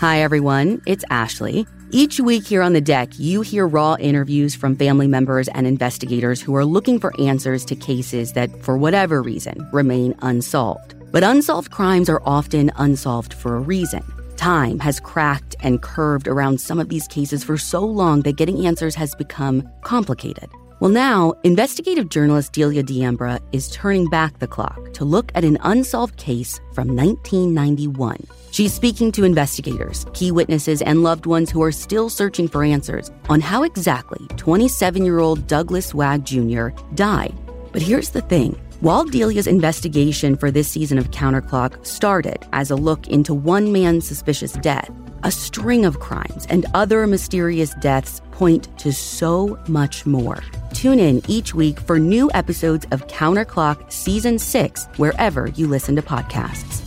Hi, everyone. It's Ashley. Each week here on the deck, you hear raw interviews from family members and investigators who are looking for answers to cases that, for whatever reason, remain unsolved. But unsolved crimes are often unsolved for a reason. Time has cracked and curved around some of these cases for so long that getting answers has become complicated. Well, now, investigative journalist Delia D'Ambra is turning back the clock to look at an unsolved case from 1991. She's speaking to investigators, key witnesses, and loved ones who are still searching for answers on how exactly 27 year old Douglas Wag Jr. died. But here's the thing while Delia's investigation for this season of Counterclock started as a look into one man's suspicious death, a string of crimes and other mysterious deaths point to so much more. Tune in each week for new episodes of Counterclock Season 6 wherever you listen to podcasts.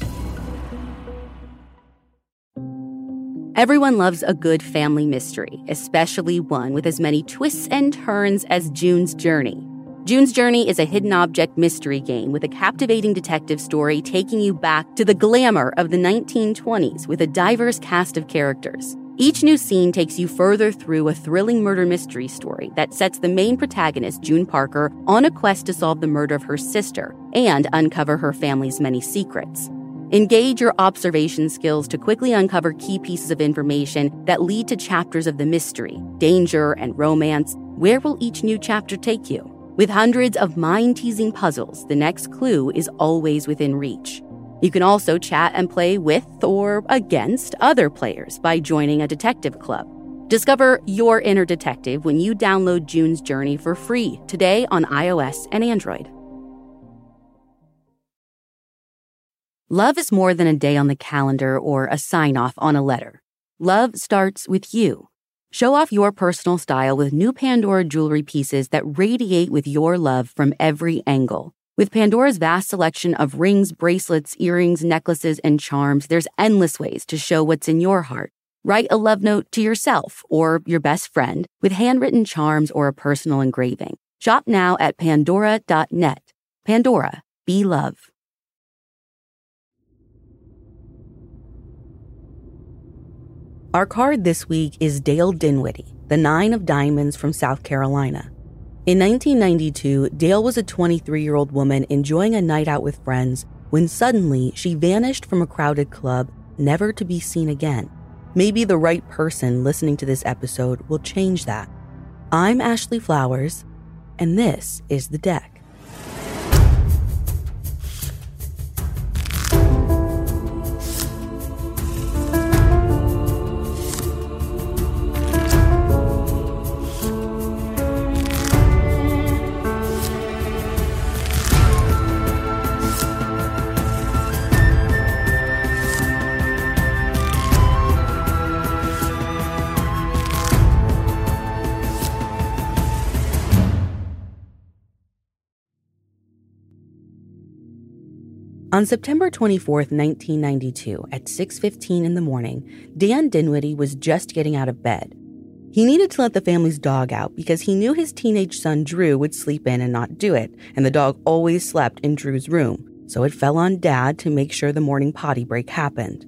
Everyone loves a good family mystery, especially one with as many twists and turns as June's Journey. June's Journey is a hidden object mystery game with a captivating detective story taking you back to the glamour of the 1920s with a diverse cast of characters. Each new scene takes you further through a thrilling murder mystery story that sets the main protagonist, June Parker, on a quest to solve the murder of her sister and uncover her family's many secrets. Engage your observation skills to quickly uncover key pieces of information that lead to chapters of the mystery, danger, and romance. Where will each new chapter take you? With hundreds of mind teasing puzzles, the next clue is always within reach. You can also chat and play with or against other players by joining a detective club. Discover your inner detective when you download June's Journey for free today on iOS and Android. Love is more than a day on the calendar or a sign off on a letter. Love starts with you. Show off your personal style with new Pandora jewelry pieces that radiate with your love from every angle. With Pandora's vast selection of rings, bracelets, earrings, necklaces, and charms, there's endless ways to show what's in your heart. Write a love note to yourself or your best friend with handwritten charms or a personal engraving. Shop now at pandora.net. Pandora, be love. Our card this week is Dail Dinwiddie, the Nine of Diamonds from South Carolina. In 1992, Dail was a 23 year old woman enjoying a night out with friends when suddenly she vanished from a crowded club, never to be seen again. Maybe the right person listening to this episode will change that. I'm Ashley Flowers, and this is The Deck. On September 24, 1992, at 6:15 in the morning, Dan Dinwiddie was just getting out of bed. He needed to let the family's dog out because he knew his teenage son Drew would sleep in and not do it, and the dog always slept in Drew's room, so it fell on Dad to make sure the morning potty break happened.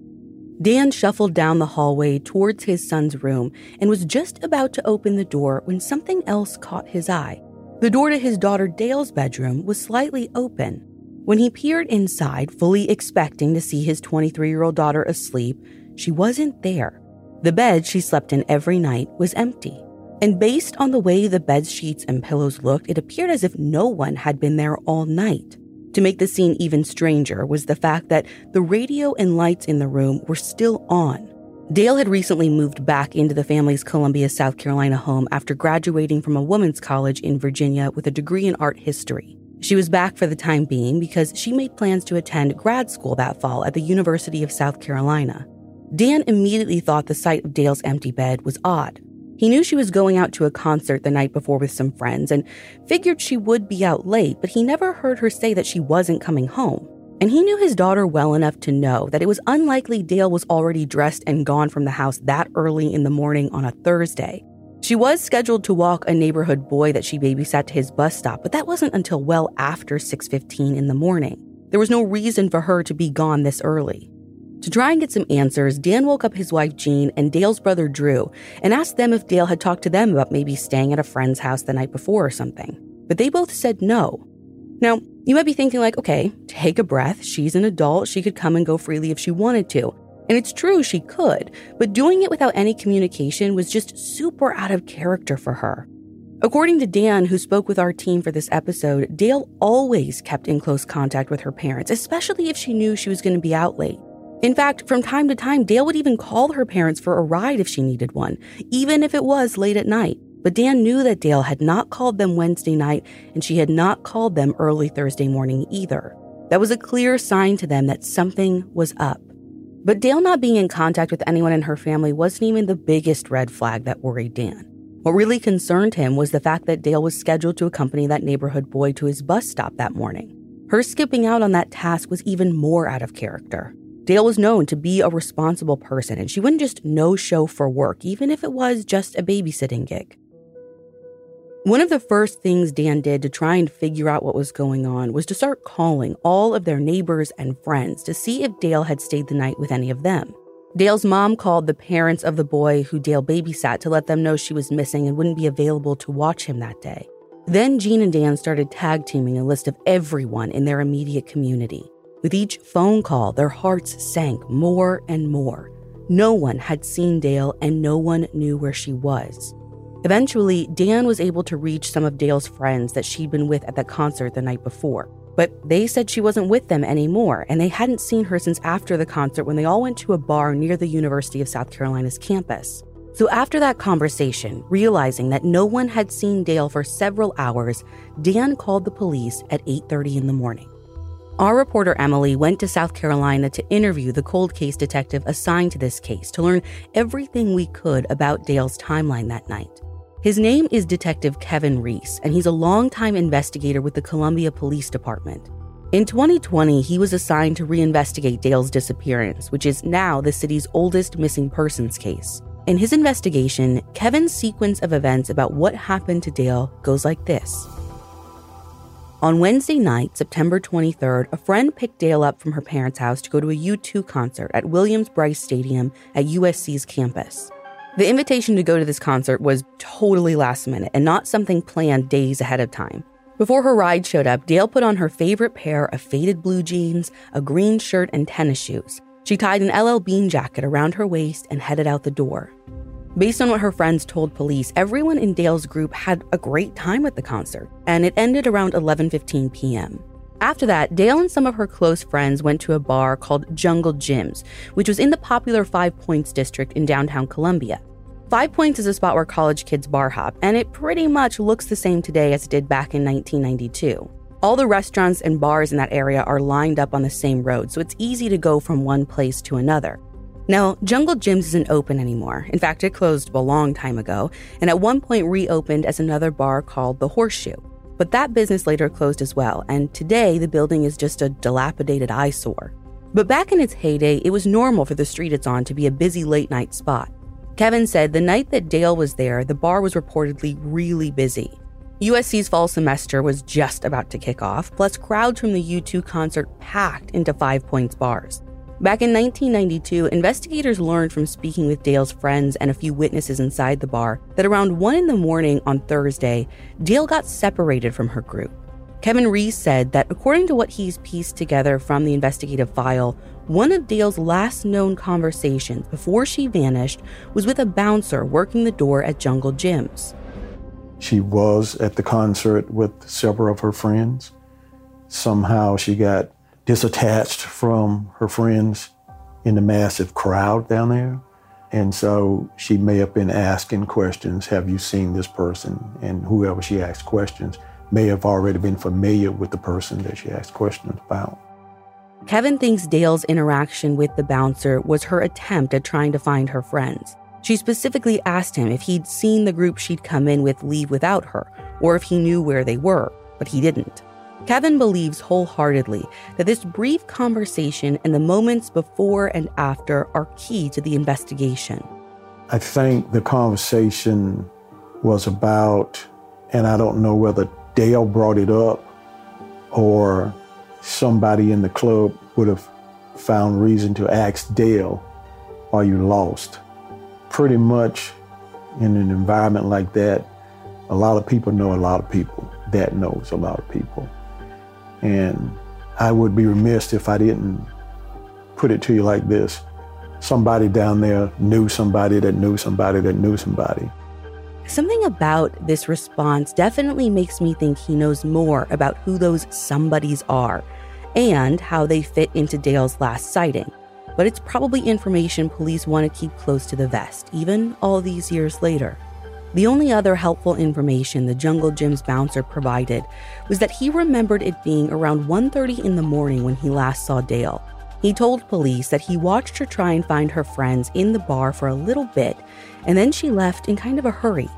Dan shuffled down the hallway towards his son's room and was just about to open the door when something else caught his eye. The door to his daughter Dail's bedroom was slightly open. When he peered inside, fully expecting to see his 23 year old daughter asleep, she wasn't there. The bed she slept in every night was empty. And based on the way the bed sheets and pillows looked, it appeared as if no one had been there all night. To make the scene even stranger was the fact that the radio and lights in the room were still on. Dail had recently moved back into the family's Columbia, South Carolina home after graduating from a women's college in Virginia with a degree in art history. She was back for the time being because she made plans to attend grad school that fall at the University of South Carolina. Dan immediately thought the sight of Dail's empty bed was odd. He knew she was going out to a concert the night before with some friends and figured she would be out late, but he never heard her say that she wasn't coming home. And he knew his daughter well enough to know that it was unlikely Dail was already dressed and gone from the house that early in the morning on a Thursday. She was scheduled to walk a neighborhood boy that she babysat to his bus stop, but that wasn't until well after 6:15 in the morning. There was no reason for her to be gone this early. To try and get some answers, Dan woke up his wife Jean and Dail's brother Drew and asked them if Dail had talked to them about maybe staying at a friend's house the night before or something. But they both said no. Now, you might be thinking, like, okay, take a breath. She's an adult. She could come and go freely if she wanted to. And it's true, she could, but doing it without any communication was just super out of character for her. According to Dan, who spoke with our team for this episode, Dail always kept in close contact with her parents, especially if she knew she was going to be out late. In fact, from time to time, Dail would even call her parents for a ride if she needed one, even if it was late at night. But Dan knew that Dail had not called them Wednesday night, and she had not called them early Thursday morning either. That was a clear sign to them that something was up. But Dail not being in contact with anyone in her family wasn't even the biggest red flag that worried Dan. What really concerned him was the fact that Dail was scheduled to accompany that neighborhood boy to his bus stop that morning. Her skipping out on that task was even more out of character. Dail was known to be a responsible person, and she wouldn't just no show for work, even if it was just a babysitting gig. One of the first things Dan did to try and figure out what was going on was to start calling all of their neighbors and friends to see if Dail had stayed the night with any of them. Dail's mom called the parents of the boy who Dail babysat to let them know she was missing and wouldn't be available to watch him that day. Then Jean and Dan started tag teaming a list of everyone in their immediate community. With each phone call, their hearts sank more and more. No one had seen Dail and no one knew where she was. Eventually, Dan was able to reach some of Dail's friends that she'd been with at the concert the night before. But they said she wasn't with them anymore, and they hadn't seen her since after the concert when they all went to a bar near the University of South Carolina's campus. So after that conversation, realizing that no one had seen Dail for several hours, Dan called the police at 8:30 in the morning. Our reporter Emily went to South Carolina to interview the cold case detective assigned to this case to learn everything we could about Dail's timeline that night. His name is Detective Kevin Reese, and he's a longtime investigator with the Columbia Police Department. In 2020, he was assigned to reinvestigate Dail's disappearance, which is now the city's oldest missing persons case. In his investigation, Kevin's sequence of events about what happened to Dail goes like this. On Wednesday night, September 23rd, a friend picked Dail up from her parents' house to go to a U2 concert at Williams-Brice Stadium at USC's campus. The invitation to go to this concert was totally last minute and not something planned days ahead of time. Before her ride showed up, Dail put on her favorite pair of faded blue jeans, a green shirt, and tennis shoes. She tied an LL Bean jacket around her waist and headed out the door. Based on what her friends told police, everyone in Dail's group had a great time at the concert, and it ended around 11:15 p.m. After that, Dail and some of her close friends went to a bar called Jungle Jim's, which was in the popular Five Points district in downtown Columbia. Five Points is a spot where college kids bar hop, and it pretty much looks the same today as it did back in 1992. All the restaurants and bars in that area are lined up on the same road, so it's easy to go from one place to another. Now, Jungle Jim's isn't open anymore. In fact, it closed a long time ago, and at one point reopened as another bar called the Horseshoe. But that business later closed as well, and today the building is just a dilapidated eyesore. But back in its heyday, it was normal for the street it's on to be a busy late night spot. Kevin said the night that Dail was there, the bar was reportedly really busy. USC's fall semester was just about to kick off, plus crowds from the U2 concert packed into Five Points bars. Back in 1992, investigators learned from speaking with Dail's friends and a few witnesses inside the bar that around 1 in the morning on Thursday, Dail got separated from her group. Kevin Reese said that according to what he's pieced together from the investigative file, one of Dail's last known conversations before she vanished was with a bouncer working the door at Jungle Jim's. She was at the concert with several of her friends. Somehow she got disattached from her friends in the massive crowd down there. And so she may have been asking questions Have you seen this person? And whoever she asked questions may have already been familiar with the person that she asked questions about. Kevin thinks Dail's interaction with the bouncer was her attempt at trying to find her friends. She specifically asked him if he'd seen the group she'd come in with leave without her, or if he knew where they were, but he didn't. Kevin believes wholeheartedly that this brief conversation and the moments before and after are key to the investigation. I think the conversation was about, and I don't know whether Dail brought it up or somebody in the club would have found reason to ask Dail, Are you lost? Pretty much in an environment like that, a lot of people know a lot of people. That knows a lot of people. And I would be remiss if I didn't put it to you like this. Somebody down there knew somebody that knew somebody that knew somebody. Something about this response definitely makes me think he knows more about who those somebodies are and how they fit into Dail's last sighting. But it's probably information police want to keep close to the vest, even all these years later. The only other helpful information the Jungle Jim's bouncer provided was that he remembered it being around 1:30 in the morning when he last saw Dail. He told police that he watched her try and find her friends in the bar for a little bit, and then she left in kind of a hurry.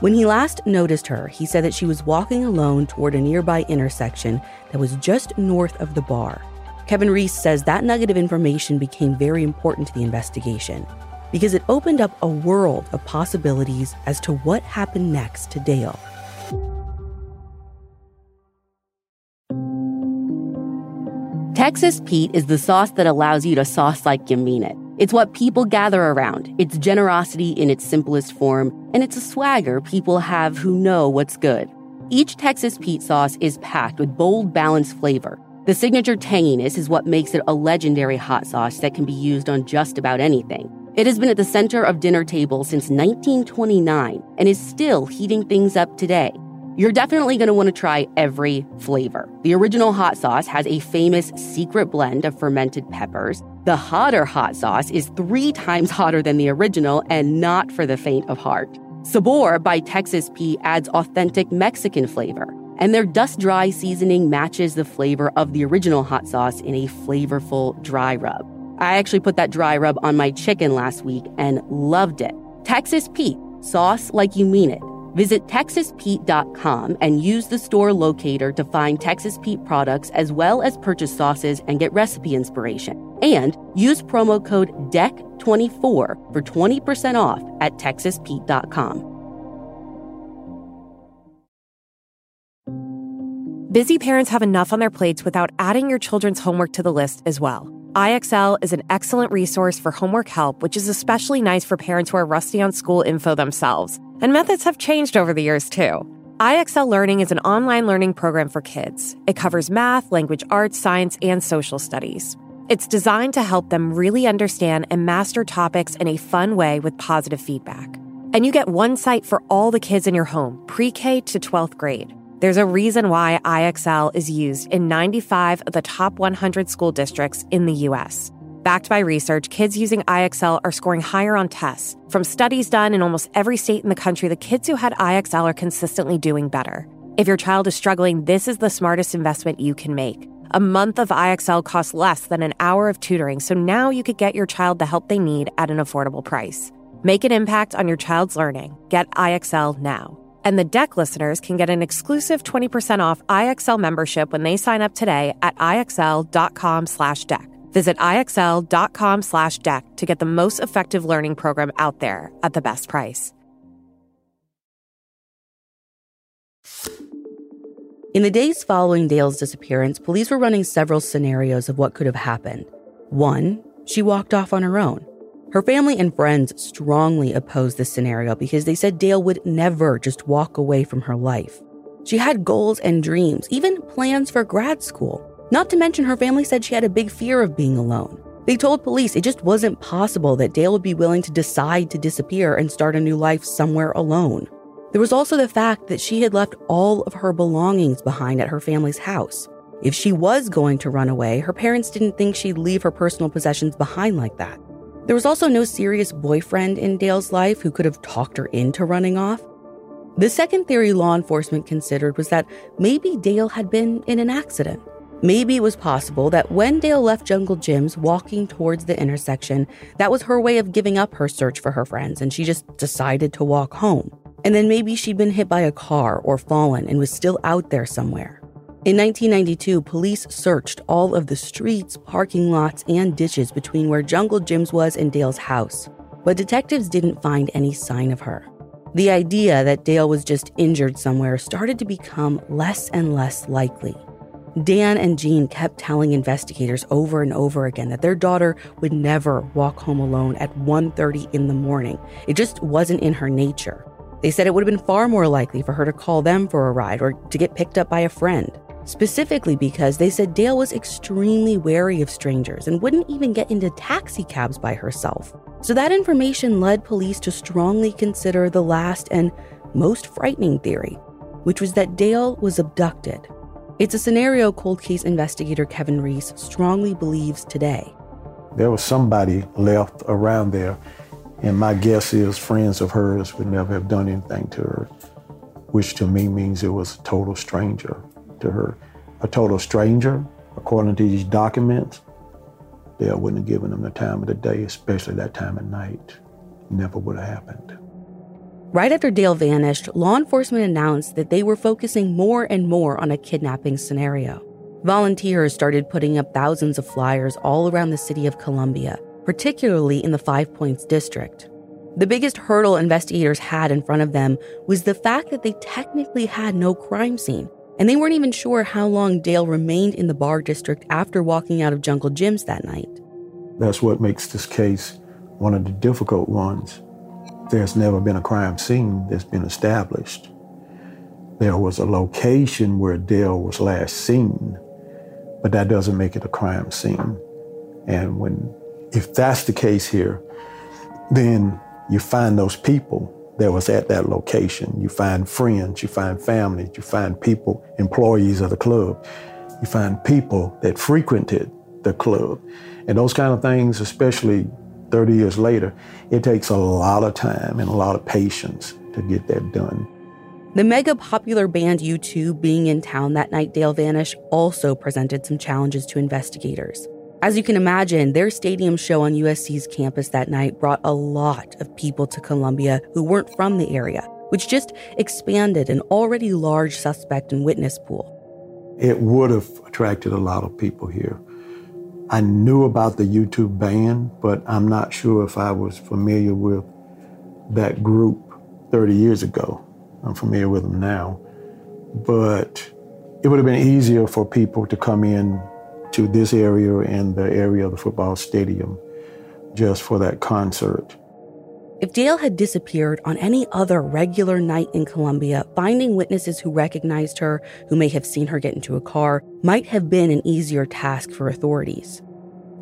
When he last noticed her, he said that she was walking alone toward a nearby intersection that was just north of the bar. Kevin Reese says that nugget of information became very important to the investigation because it opened up a world of possibilities as to what happened next to Dail. Texas Pete is the sauce that allows you to sauce like you mean it. It's what people gather around. It's generosity in its simplest form, and it's a swagger people have who know what's good. Each Texas Pete sauce is packed with bold, balanced flavor. The signature tanginess is what makes it a legendary hot sauce that can be used on just about anything. It has been at the center of dinner tables since 1929 and is still heating things up today. You're definitely going to want to try every flavor. The original hot sauce has a famous secret blend of fermented peppers. The hotter hot sauce is three times hotter than the original and not for the faint of heart. Sabor by Texas Pete adds authentic Mexican flavor, and their dust dry seasoning matches the flavor of the original hot sauce in a flavorful dry rub. I actually put that dry rub on my chicken last week and loved it. Texas Pete, sauce like you mean it. Visit TexasPete.com and use the store locator to find Texas Pete products as well as purchase sauces and get recipe inspiration. And use promo code DECK24 for 20% off at TexasPete.com. Busy parents have enough on their plates without adding your children's homework to the list as well. IXL is an excellent resource for homework help, which is especially nice for parents who are rusty on school info themselves. And methods have changed over the years, too. IXL Learning is an online learning program for kids. It covers math, language arts, science, and social studies. It's designed to help them really understand and master topics in a fun way with positive feedback. And you get one site for all the kids in your home, pre K to 12th grade. There's a reason why IXL is used in 95 of the top 100 school districts in the U.S. Backed by research, kids using IXL are scoring higher on tests. From studies done in almost every state in the country, the kids who had IXL are consistently doing better. If your child is struggling, this is the smartest investment you can make. A month of IXL costs less than an hour of tutoring, so now you could get your child the help they need at an affordable price. Make an impact on your child's learning. Get IXL now. And the DECK listeners can get an exclusive 20% off IXL membership when they sign up today at IXL.com slash DECK. Visit IXL.com slash deck to get the most effective learning program out there at the best price. In the days following Dail's disappearance, police were running several scenarios of what could have happened. One, she walked off on her own. Her family and friends strongly opposed this scenario because they said Dail would never just walk away from her life. She had goals and dreams, even plans for grad school. Not to mention, her family said she had a big fear of being alone. They told police it just wasn't possible that Dail would be willing to decide to disappear and start a new life somewhere alone. There was also the fact that she had left all of her belongings behind at her family's house. If she was going to run away, her parents didn't think she'd leave her personal possessions behind like that. There was also no serious boyfriend in Dail's life who could have talked her into running off. The second theory law enforcement considered was that maybe Dail had been in an accident. Maybe it was possible that when Dail left Jungle Jim's walking towards the intersection, that was her way of giving up her search for her friends and she just decided to walk home. And then maybe she'd been hit by a car or fallen and was still out there somewhere. In 1992, police searched all of the streets, parking lots, and ditches between where Jungle Jim's was and Dail's house, but detectives didn't find any sign of her. The idea that Dail was just injured somewhere started to become less and less likely. Dan and Jean kept telling investigators over and over again that their daughter would never walk home alone at 1:30 in the morning. It just wasn't in her nature. They said it would have been far more likely for her to call them for a ride or to get picked up by a friend. Specifically because they said Dail was extremely wary of strangers and wouldn't even get into taxi cabs by herself. So that information led police to strongly consider the last and most frightening theory, which was that Dail was abducted. It's a scenario cold case investigator Kevin Reese strongly believes today. There was somebody left around there, and my guess is friends of hers would never have done anything to her, which to me means it was a total stranger to her. A total stranger, according to these documents, Dail wouldn't have given them the time of the day, especially that time of night. Never would have happened. Right after Dail vanished, law enforcement announced that they were focusing more and more on a kidnapping scenario. Volunteers started putting up thousands of flyers all around the city of Columbia, particularly in the Five Points district. The biggest hurdle investigators had in front of them was the fact that they technically had no crime scene, and they weren't even sure how long Dail remained in the bar district after walking out of Jungle Jim's that night. That's what makes this case one of the difficult ones there's never been a crime scene that's been established. There was a location where Dail was last seen, but that doesn't make it a crime scene. And when, if that's the case here, then you find those people that was at that location. You find friends, you find families, you find people, employees of the club. You find people that frequented the club. And those kind of things, especially 30 years later, it takes a lot of time and a lot of patience to get that done. The mega popular band U2 being in town that night Dail vanished also presented some challenges to investigators. As you can imagine, their stadium show on USC's campus that night brought a lot of people to Columbia who weren't from the area, which just expanded an already large suspect and witness pool. It would have attracted a lot of people here. I knew about the U2 band, but I'm not sure if I was familiar with that group 30 years ago. I'm familiar with them now. But it would have been easier for people to come in to this area and the area of the football stadium just for that concert. If Dail had disappeared on any other regular night in Columbia, finding witnesses who recognized her, who may have seen her get into a car, might have been an easier task for authorities.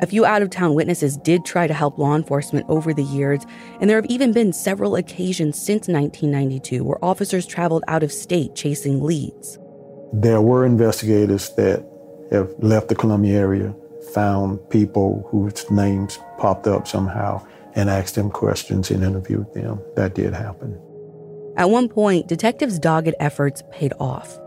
A few out of town witnesses did try to help law enforcement over the years, and there have even been several occasions since 1992 where officers traveled out of state chasing leads. There were investigators that have left the Columbia area, found people whose names popped up somehow, and asked them questions and interviewed them. That did happen. At one point, detectives' dogged efforts paid off.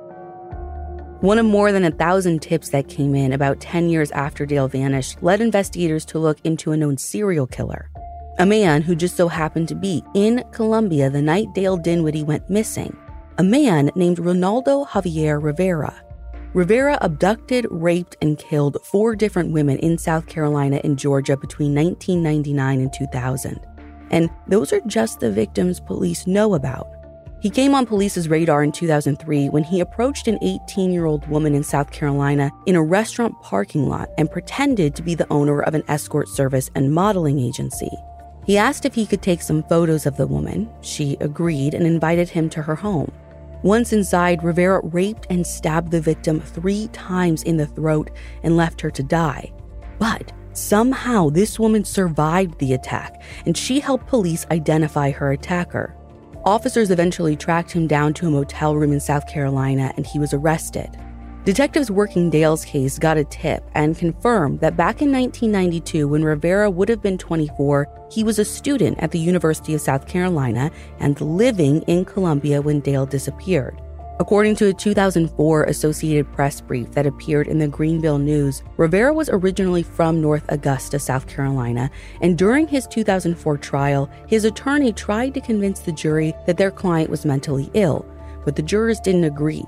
One of more than a thousand tips that came in about 10 years after Dail vanished led investigators to look into a known serial killer. A man who just so happened to be in Columbia the night Dail Dinwiddie went missing. A man named Ronaldo Javier Rivera. Rivera abducted, raped, and killed four different women in South Carolina and Georgia between 1999 and 2000. And those are just the victims police know about. He came on police's radar in 2003 when he approached an 18 year old woman in South Carolina in a restaurant parking lot and pretended to be the owner of an escort service and modeling agency. He asked if he could take some photos of the woman. She agreed and invited him to her home. Once inside, Rivera raped and stabbed the victim three times in the throat and left her to die. But somehow, this woman survived the attack, and she helped police identify her attacker. Officers eventually tracked him down to a motel room in South Carolina, and he was arrested. Detectives working Dail's case got a tip and confirmed that back in 1992, when Rivera would have been 24, he was a student at the University of South Carolina and living in Columbia when Dail disappeared. According to a 2004 Associated Press brief that appeared in the Greenville News, Rivera was originally from North Augusta, South Carolina, and during his 2004 trial, his attorney tried to convince the jury that their client was mentally ill, but the jurors didn't agree.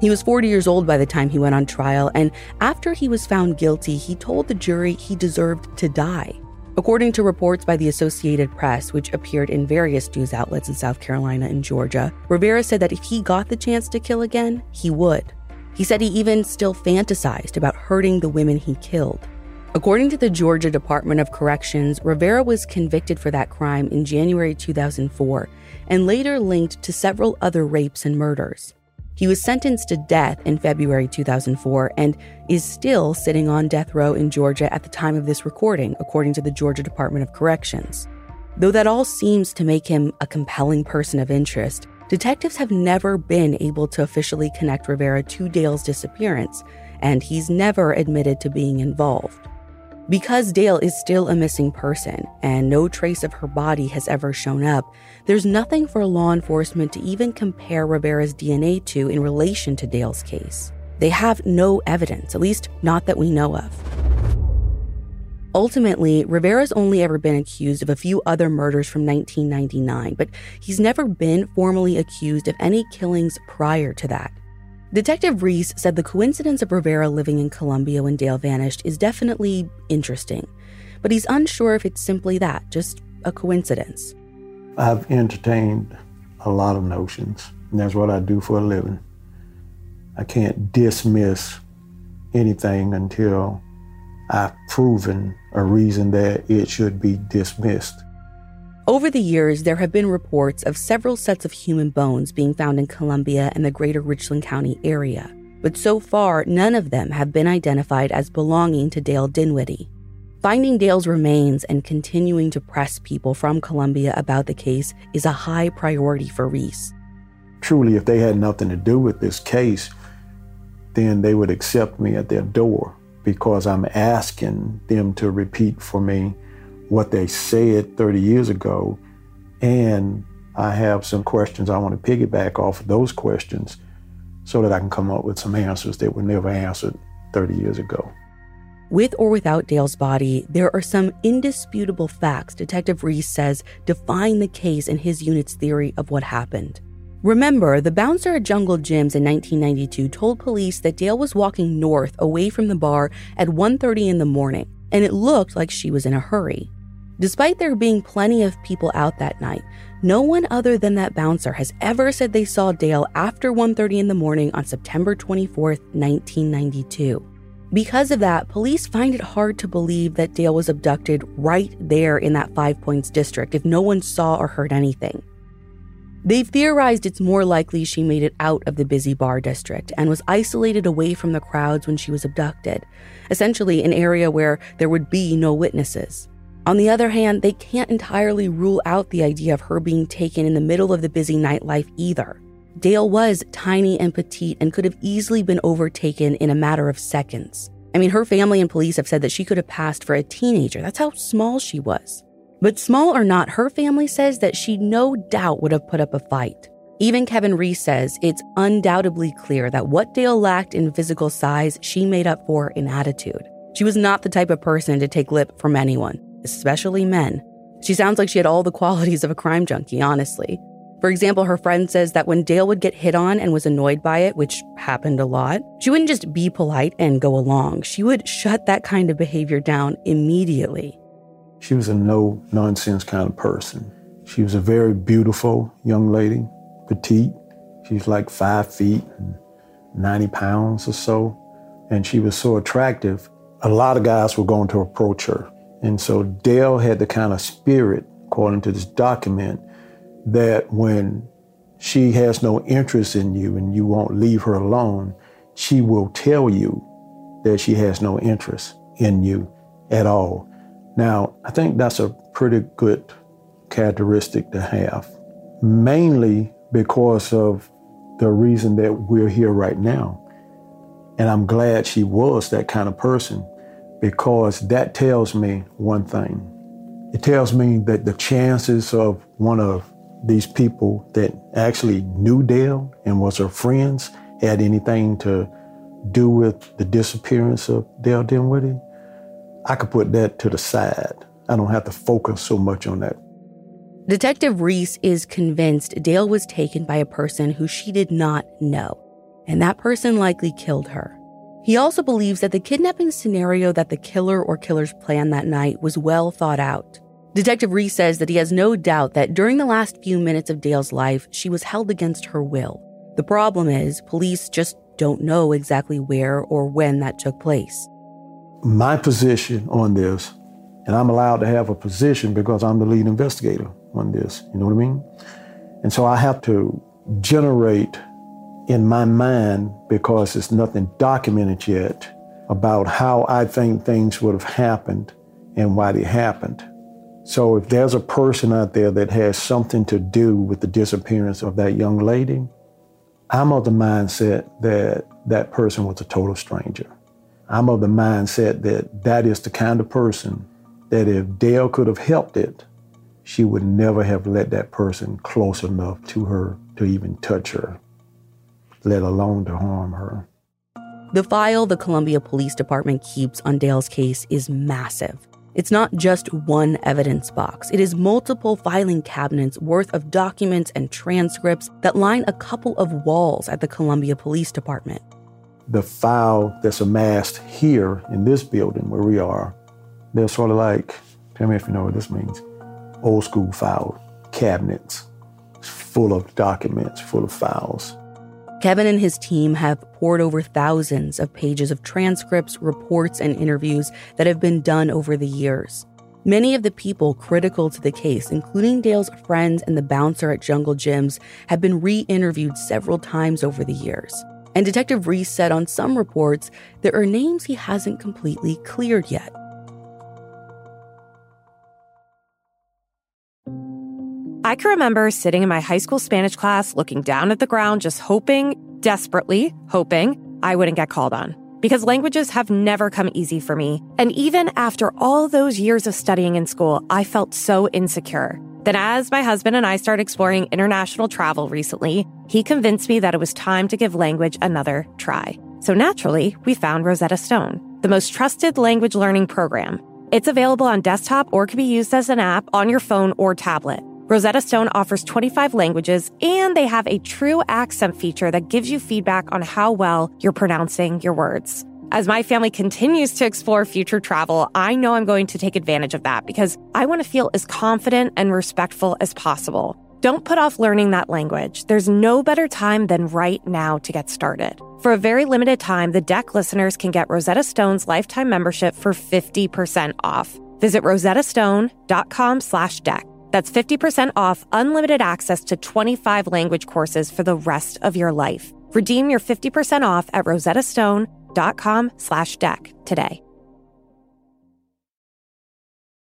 He was 40 years old by the time he went on trial, and after he was found guilty, he told the jury he deserved to die. According to reports by the Associated Press, which appeared in various news outlets in South Carolina and Georgia, Rivera said that if he got the chance to kill again, he would. He said he even still fantasized about hurting the women he killed. According to the Georgia Department of Corrections, Rivera was convicted for that crime in January 2004 and later linked to several other rapes and murders. He was sentenced to death in February 2004 and is still sitting on death row in Georgia at the time of this recording, according to the Georgia Department of Corrections. Though that all seems to make him a compelling person of interest, detectives have never been able to officially connect Rivera to Dail's disappearance, and he's never admitted to being involved. Because Dail is still a missing person and no trace of her body has ever shown up, there's nothing for law enforcement to even compare Rivera's DNA to in relation to Dail's case. They have no evidence, at least not that we know of. Ultimately, Rivera's only ever been accused of a few other murders from 1999, but he's never been formally accused of any killings prior to that. Detective Reese said the coincidence of Rivera living in Columbia when Dail vanished is definitely interesting, but he's unsure if it's simply that, just a coincidence. I've entertained a lot of notions, and that's what I do for a living. I can't dismiss anything until I've proven a reason that it should be dismissed. Over the years, there have been reports of several sets of human bones being found in Columbia and the greater Richland County area. But so far, none of them have been identified as belonging to Dail Dinwiddie. Finding Dail's remains and continuing to press people from Columbia about the case is a high priority for Reese. Truly, if they had nothing to do with this case, then they would accept me at their door because I'm asking them to repeat for me what they said 30 years ago. And I have some questions I want to piggyback off of those questions so that I can come up with some answers that were never answered 30 years ago. With or without Dail's body, there are some indisputable facts Detective Reese says define the case in his unit's theory of what happened. Remember, the bouncer at Jungle Jim's in 1992 told police that Dail was walking north away from the bar at 1:30 in the morning, and it looked like she was in a hurry. Despite there being plenty of people out that night, no one other than that bouncer has ever said they saw Dail after 1:30 in the morning on September 24, 1992. Because of that, police find it hard to believe that Dail was abducted right there in that Five Points district if no one saw or heard anything. They've theorized it's more likely she made it out of the busy bar district and was isolated away from the crowds when she was abducted, essentially an area where there would be no witnesses. On the other hand, they can't entirely rule out the idea of her being taken in the middle of the busy nightlife either. Dail was tiny and petite and could have easily been overtaken in a matter of seconds. I mean, her family and police have said that she could have passed for a teenager. That's how small she was. But small or not, her family says that she no doubt would have put up a fight. Even Kevin Reese says it's undoubtedly clear that what Dail lacked in physical size, she made up for in attitude. She was not the type of person to take lip from anyone especially men. She sounds like she had all the qualities of a crime junkie, honestly. For example, her friend says that when Dail would get hit on and was annoyed by it, which happened a lot, she wouldn't just be polite and go along. She would shut that kind of behavior down immediately. She was a no nonsense kind of person. She was a very beautiful young lady, petite. She was like five feet and 90 pounds or so. And she was so attractive, a lot of guys were going to approach her. And so Dail had the kind of spirit, according to this document, that when she has no interest in you and you won't leave her alone, she will tell you that she has no interest in you at all. Now, I think that's a pretty good characteristic to have, mainly because of the reason that we're here right now. And I'm glad she was that kind of person because that tells me one thing. It tells me that the chances of one of these people that actually knew Dail and was her friends had anything to do with the disappearance of Dail Dinwiddie, I could put that to the side. I don't have to focus so much on that. Detective Reese is convinced Dail was taken by a person who she did not know, and that person likely killed her. He also believes that the kidnapping scenario that the killer or killers planned that night was well thought out. Detective Reese says that he has no doubt that during the last few minutes of Dail's life, she was held against her will. The problem is, police just don't know exactly where or when that took place. My position on this, and I'm allowed to have a position because I'm the lead investigator on this, you know what I mean? And so I have to generate in my mind, because there's nothing documented yet, about how I think things would have happened and why they happened. So if there's a person out there that has something to do with the disappearance of that young lady, I'm of the mindset that that person was a total stranger. I'm of the mindset that that is the kind of person that if Dail could have helped it, she would never have let that person close enough to her to even touch her, let alone to harm her. The file the Columbia Police Department keeps on Dail's case is massive. It's not just one evidence box, it is multiple filing cabinets worth of documents and transcripts that line a couple of walls at the Columbia Police Department. The file that's amassed here in this building where we are, they're sort of like, tell me if you know what this means, old school file cabinets full of documents, full of files. Kevin and his team have poured over thousands of pages of transcripts, reports, and interviews that have been done over the years. Many of the people critical to the case, including Dail's friends and the bouncer at Jungle Jim's, have been re interviewed several times over the years. And Detective Reese said on some reports there are names he hasn't completely cleared yet. I can remember sitting in my high school Spanish class, looking down at the ground, just hoping, desperately hoping, I wouldn't get called on. Because languages have never come easy for me. And even after all those years of studying in school, I felt so insecure. Then, as my husband and I started exploring international travel recently, he convinced me that it was time to give language another try. So naturally, we found Rosetta Stone, the most trusted language learning program. It's available on desktop or can be used as an app on your phone or tablet. Rosetta Stone offers 25 languages and they have a true accent feature that gives you feedback on how well you're pronouncing your words. As my family continues to explore future travel, I know I'm going to take advantage of that because I want to feel as confident and respectful as possible. Don't put off learning that language. There's no better time than right now to get started. For a very limited time, the deck listeners can get Rosetta Stone's lifetime membership for 50% off. Visit rosettastone.com slash deck. That's 50% off unlimited access to 25 language courses for the rest of your life. Redeem your 50% off at rosettastone.com slash deck today.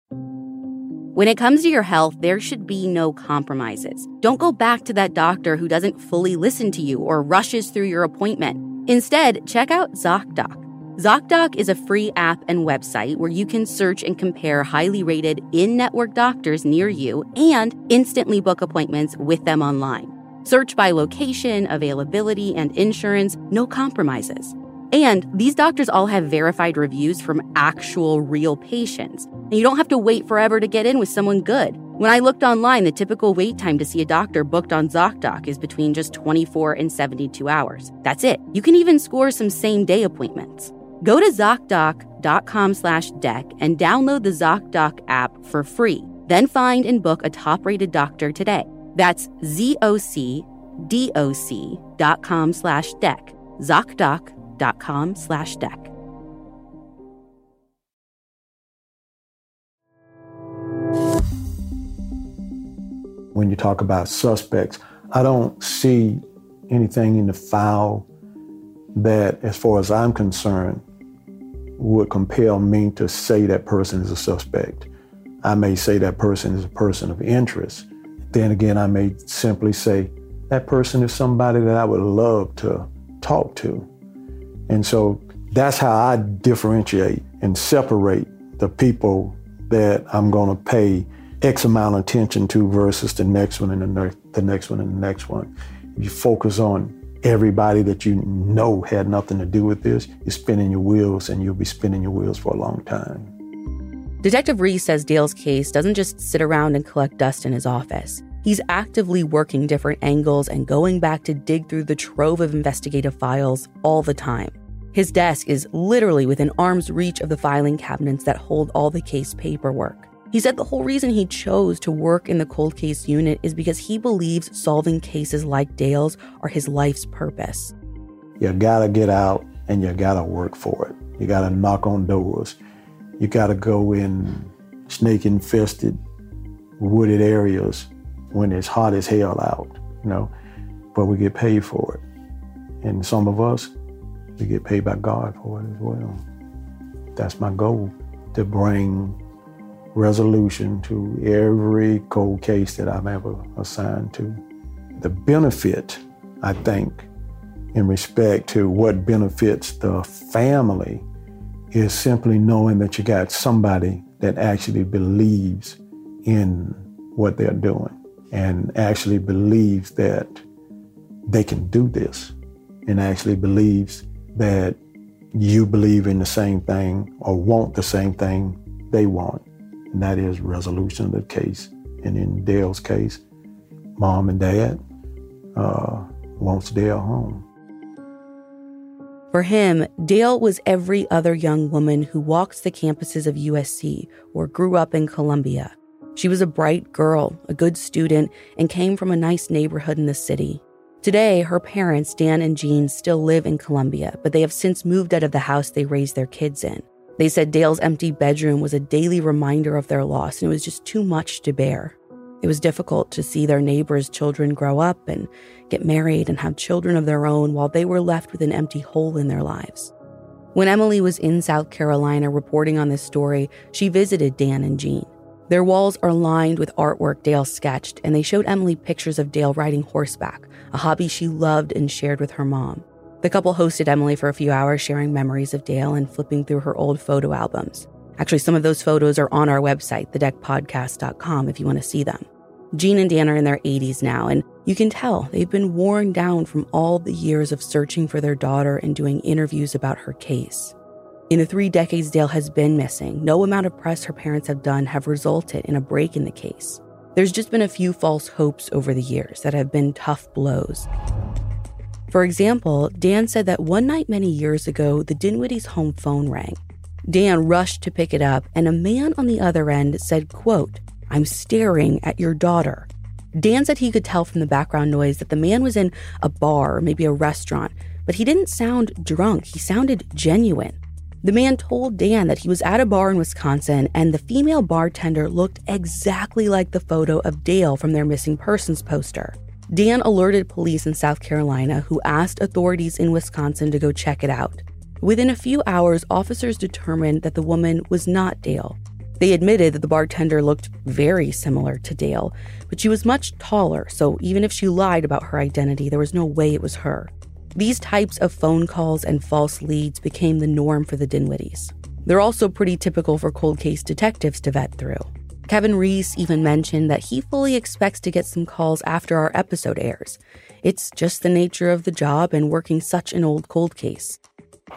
When it comes to your health, there should be no compromises. Don't go back to that doctor who doesn't fully listen to you or rushes through your appointment. Instead, check out ZocDoc. ZocDoc is a free app and website where you can search and compare highly rated in network doctors near you and instantly book appointments with them online. Search by location, availability, and insurance, no compromises. And these doctors all have verified reviews from actual real patients. And you don't have to wait forever to get in with someone good. When I looked online, the typical wait time to see a doctor booked on ZocDoc is between just 24 and 72 hours. That's it. You can even score some same day appointments. Go to ZocDoc.com slash deck and download the ZocDoc app for free. Then find and book a top rated doctor today. That's ZocDoc.com slash deck. ZocDoc.com slash deck. When you talk about suspects, I don't see anything in the file that, as far as I'm concerned, would compel me to say that person is a suspect. I may say that person is a person of interest. Then again, I may simply say that person is somebody that I would love to talk to. And so that's how I differentiate and separate the people that I'm going to pay X amount of attention to versus the next one and the, ne- the next one and the next one. You focus on everybody that you know had nothing to do with this is spinning your wheels and you'll be spinning your wheels for a long time. Detective Reese says Dail's case doesn't just sit around and collect dust in his office. He's actively working different angles and going back to dig through the trove of investigative files all the time. His desk is literally within arm's reach of the filing cabinets that hold all the case paperwork. He said the whole reason he chose to work in the cold case unit is because he believes solving cases like Dail's are his life's purpose. You gotta get out and you gotta work for it. You gotta knock on doors. You gotta go in snake infested, wooded areas when it's hot as hell out, you know, but we get paid for it. And some of us, we get paid by God for it as well. That's my goal to bring resolution to every cold case that I've ever assigned to. The benefit, I think, in respect to what benefits the family is simply knowing that you got somebody that actually believes in what they're doing and actually believes that they can do this and actually believes that you believe in the same thing or want the same thing they want, and that is resolution of the case. And in Dail's case, mom and dad uh, wants Dail home. For him, Dail was every other young woman who walks the campuses of USC or grew up in Columbia. She was a bright girl, a good student, and came from a nice neighborhood in the city. Today, her parents, Dan and Jean, still live in Columbia, but they have since moved out of the house they raised their kids in. They said Dail's empty bedroom was a daily reminder of their loss, and it was just too much to bear. It was difficult to see their neighbors' children grow up and get married and have children of their own while they were left with an empty hole in their lives. When Emily was in South Carolina reporting on this story, she visited Dan and Jean. Their walls are lined with artwork Dail sketched, and they showed Emily pictures of Dail riding horseback, a hobby she loved and shared with her mom. The couple hosted Emily for a few hours, sharing memories of Dail and flipping through her old photo albums. Actually, some of those photos are on our website, thedeckpodcast.com, if you want to see them. Jean and Dan are in their 80s now, and you can tell they've been worn down from all the years of searching for their daughter and doing interviews about her case. In the three decades Dail has been missing, no amount of press her parents have done have resulted in a break in the case. There's just been a few false hopes over the years that have been tough blows. For example, Dan said that one night many years ago, the Dinwiddies' home phone rang. Dan rushed to pick it up, and a man on the other end said, quote, I'm staring at your daughter. Dan said he could tell from the background noise that the man was in a bar maybe a restaurant, but he didn't sound drunk. He sounded genuine. The man told Dan that he was at a bar in Wisconsin and the female bartender looked exactly like the photo of Dail from their missing persons poster. Dan alerted police in South Carolina, who asked authorities in Wisconsin to go check it out. Within a few hours, officers determined that the woman was not Dail. They admitted that the bartender looked very similar to Dail, but she was much taller, so even if she lied about her identity, there was no way it was her. These types of phone calls and false leads became the norm for the Dinwiddies. They're also pretty typical for cold case detectives to vet through. Kevin Reese even mentioned that he fully expects to get some calls after our episode airs. It's just the nature of the job and working such an old cold case.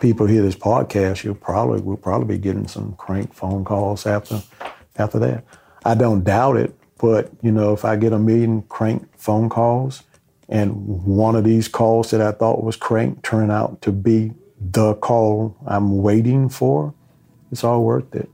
People hear this podcast, you'll probably will probably be getting some crank phone calls after after that. I don't doubt it, but you know, if I get a million crank phone calls, and one of these calls that I thought was crank turned out to be the call I'm waiting for. It's all worth it.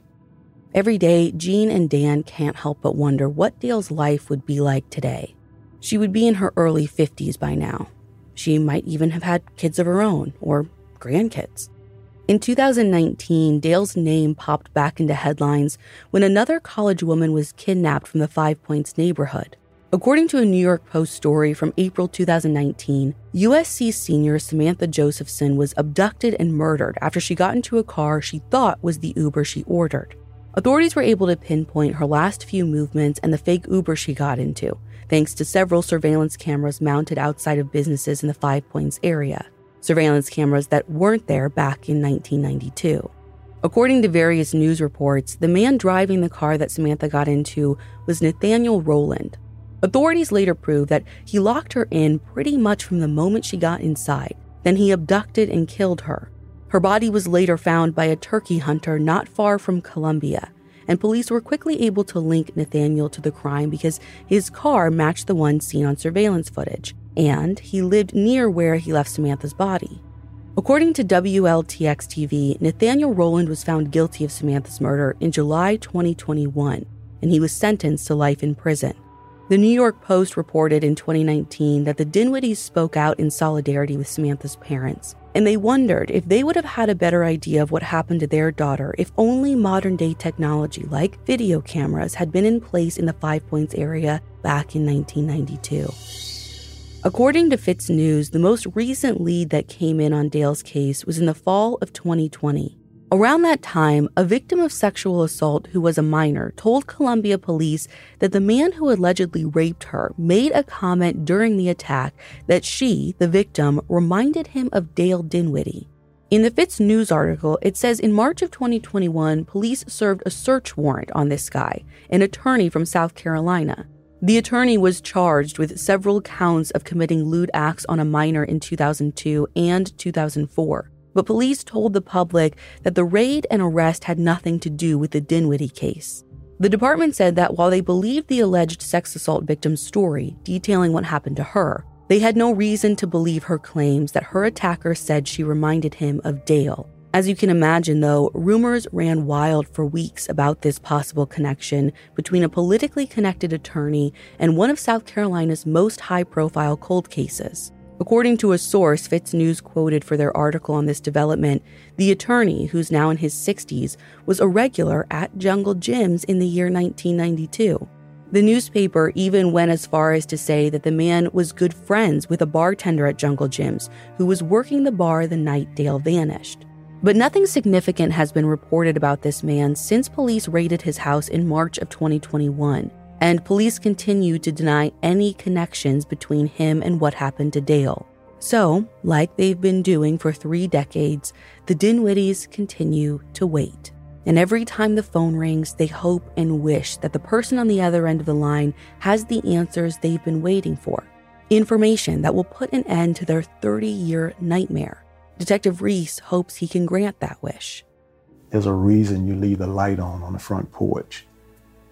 Every day, Jean and Dan can't help but wonder what Dail's life would be like today. She would be in her early 50s by now. She might even have had kids of her own or grandkids. In 2019, Dail's name popped back into headlines when another college woman was kidnapped from the Five Points neighborhood. According to a New York Post story from April 2019, USC senior Samantha Josephson was abducted and murdered after she got into a car she thought was the Uber she ordered. Authorities were able to pinpoint her last few movements and the fake Uber she got into, thanks to several surveillance cameras mounted outside of businesses in the Five Points area. Surveillance cameras that weren't there back in 1992. According to various news reports, the man driving the car that Samantha got into was Nathaniel Rowland, Authorities later proved that he locked her in pretty much from the moment she got inside. Then he abducted and killed her. Her body was later found by a turkey hunter not far from Columbia, and police were quickly able to link Nathaniel to the crime because his car matched the one seen on surveillance footage, and he lived near where he left Samantha's body. According to WLTX TV, Nathaniel Rowland was found guilty of Samantha's murder in July 2021, and he was sentenced to life in prison. The New York Post reported in 2019 that the Dinwiddies spoke out in solidarity with Samantha's parents. And they wondered if they would have had a better idea of what happened to their daughter if only modern day technology like video cameras had been in place in the Five Points area back in 1992. According to FITSNews, the most recent lead that came in on Dail's case was in the fall of 2020. Around that time, a victim of sexual assault who was a minor told Columbia police that the man who allegedly raped her made a comment during the attack that she, the victim, reminded him of Dail Dinwiddie. In the FITSNews article, it says in March of 2021, police served a search warrant on this guy, an attorney from South Carolina. The attorney was charged with several counts of committing lewd acts on a minor in 2002 and 2004. But police told the public that the raid and arrest had nothing to do with the Dinwiddie case. The department said that while they believed the alleged sex assault victim's story detailing what happened to her, they had no reason to believe her claims that her attacker said she reminded him of Dail. As you can imagine, though, rumors ran wild for weeks about this possible connection between a politically connected attorney and one of South Carolina's most high profile cold cases. According to a source FITSNews quoted for their article on this development, the attorney, who's now in his 60s, was a regular at Jungle Jim's in the year 1992. The newspaper even went as far as to say that the man was good friends with a bartender at Jungle Jim's who was working the bar the night Dail vanished. But nothing significant has been reported about this man since police raided his house in March of 2021 and police continue to deny any connections between him and what happened to Dail. So, like they've been doing for three decades, the Dinwiddies continue to wait. And every time the phone rings, they hope and wish that the person on the other end of the line has the answers they've been waiting for information that will put an end to their 30 year nightmare. Detective Reese hopes he can grant that wish. There's a reason you leave the light on on the front porch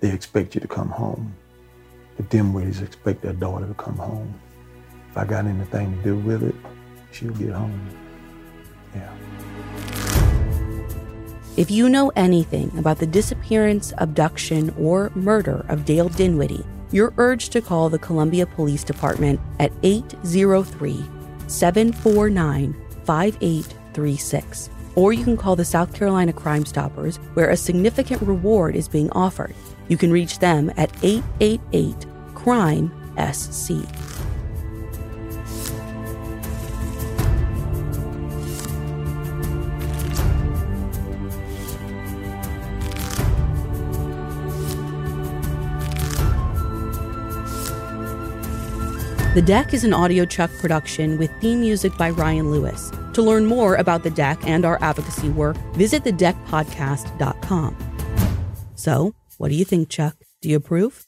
they expect you to come home. The Dinwiddies expect their daughter to come home. If I got anything to do with it, she'll get home. Yeah. If you know anything about the disappearance, abduction, or murder of Dail Dinwiddie, you're urged to call the Columbia Police Department at 803 749 5836. Or you can call the South Carolina Crime Stoppers, where a significant reward is being offered. You can reach them at 888 Crime SC. The Deck is an audiochuck production with theme music by Ryan Lewis. To learn more about The Deck and our advocacy work, visit thedeckpodcast.com. So, what do you think, Chuck? Do you approve?